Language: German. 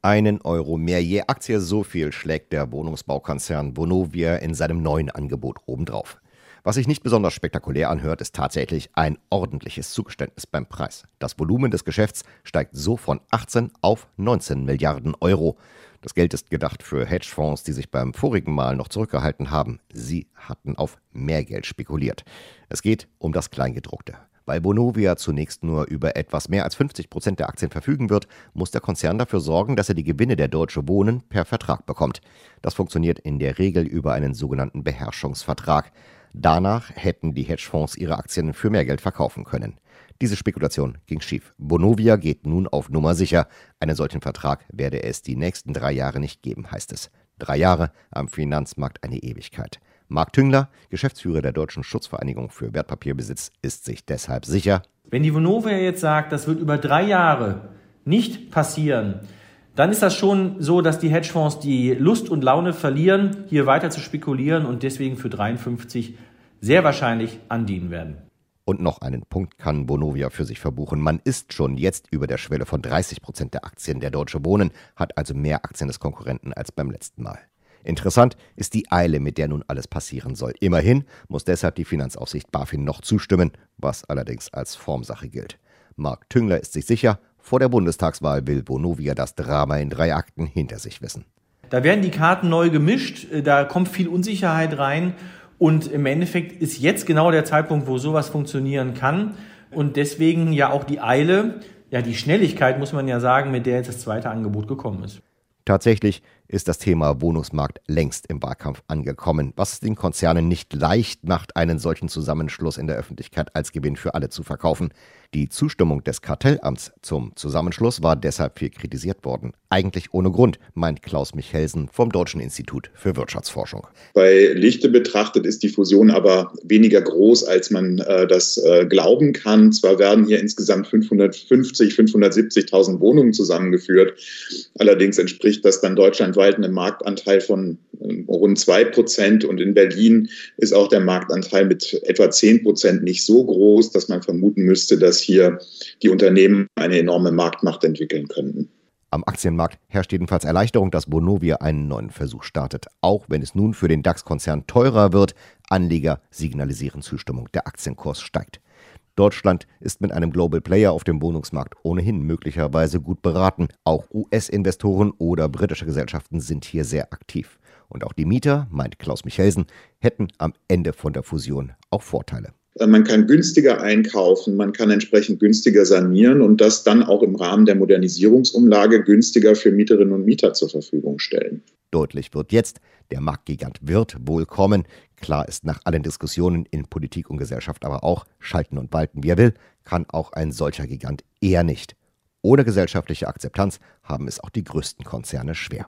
Einen Euro mehr je Aktie, so viel schlägt der Wohnungsbaukonzern Bonovia in seinem neuen Angebot obendrauf. Was sich nicht besonders spektakulär anhört, ist tatsächlich ein ordentliches Zugeständnis beim Preis. Das Volumen des Geschäfts steigt so von 18 auf 19 Milliarden Euro. Das Geld ist gedacht für Hedgefonds, die sich beim vorigen Mal noch zurückgehalten haben. Sie hatten auf mehr Geld spekuliert. Es geht um das Kleingedruckte. Weil Bonovia zunächst nur über etwas mehr als 50 Prozent der Aktien verfügen wird, muss der Konzern dafür sorgen, dass er die Gewinne der Deutsche Wohnen per Vertrag bekommt. Das funktioniert in der Regel über einen sogenannten Beherrschungsvertrag. Danach hätten die Hedgefonds ihre Aktien für mehr Geld verkaufen können. Diese Spekulation ging schief. Bonovia geht nun auf Nummer sicher. Einen solchen Vertrag werde es die nächsten drei Jahre nicht geben, heißt es. Drei Jahre am Finanzmarkt eine Ewigkeit. Marc Tüngler, Geschäftsführer der Deutschen Schutzvereinigung für Wertpapierbesitz, ist sich deshalb sicher. Wenn die Vonovia jetzt sagt, das wird über drei Jahre nicht passieren, dann ist das schon so, dass die Hedgefonds die Lust und Laune verlieren, hier weiter zu spekulieren und deswegen für 53 sehr wahrscheinlich andienen werden. Und noch einen Punkt kann Bonovia für sich verbuchen. Man ist schon jetzt über der Schwelle von 30 Prozent der Aktien der Deutsche Wohnen, hat also mehr Aktien des Konkurrenten als beim letzten Mal. Interessant ist die Eile, mit der nun alles passieren soll. Immerhin muss deshalb die Finanzaufsicht BaFin noch zustimmen, was allerdings als Formsache gilt. Marc Tüngler ist sich sicher, vor der Bundestagswahl will Bonovia das Drama in drei Akten hinter sich wissen. Da werden die Karten neu gemischt, da kommt viel Unsicherheit rein und im Endeffekt ist jetzt genau der Zeitpunkt, wo sowas funktionieren kann und deswegen ja auch die Eile, ja die Schnelligkeit muss man ja sagen, mit der jetzt das zweite Angebot gekommen ist. Tatsächlich ist das Thema Wohnungsmarkt längst im Wahlkampf angekommen, was es den Konzernen nicht leicht macht, einen solchen Zusammenschluss in der Öffentlichkeit als Gewinn für alle zu verkaufen. Die Zustimmung des Kartellamts zum Zusammenschluss war deshalb viel kritisiert worden. Eigentlich ohne Grund, meint Klaus Michelsen vom Deutschen Institut für Wirtschaftsforschung. Bei Lichte betrachtet ist die Fusion aber weniger groß, als man äh, das äh, glauben kann. Zwar werden hier insgesamt 550, 570.000 Wohnungen zusammengeführt. Allerdings entspricht das dann deutschlandweit einem Marktanteil von äh, rund zwei Prozent. Und in Berlin ist auch der Marktanteil mit etwa zehn Prozent nicht so groß, dass man vermuten müsste, dass hier die Unternehmen eine enorme Marktmacht entwickeln könnten. Am Aktienmarkt herrscht jedenfalls Erleichterung, dass Bonovia einen neuen Versuch startet, auch wenn es nun für den DAX-Konzern teurer wird. Anleger signalisieren Zustimmung, der Aktienkurs steigt. Deutschland ist mit einem Global Player auf dem Wohnungsmarkt ohnehin möglicherweise gut beraten. Auch US-Investoren oder britische Gesellschaften sind hier sehr aktiv. Und auch die Mieter, meint Klaus Michelsen, hätten am Ende von der Fusion auch Vorteile. Äh, man kann günstiger einkaufen, man kann entsprechend günstiger sanieren und das dann auch im Rahmen der Modernisierungsumlage günstiger für Mieterinnen und Mieter zur Verfügung stellen. Deutlich wird jetzt, der Marktgigant wird wohl kommen. Klar ist nach allen Diskussionen in Politik und Gesellschaft aber auch, schalten und walten wie er will, kann auch ein solcher Gigant eher nicht. Ohne gesellschaftliche Akzeptanz haben es auch die größten Konzerne schwer.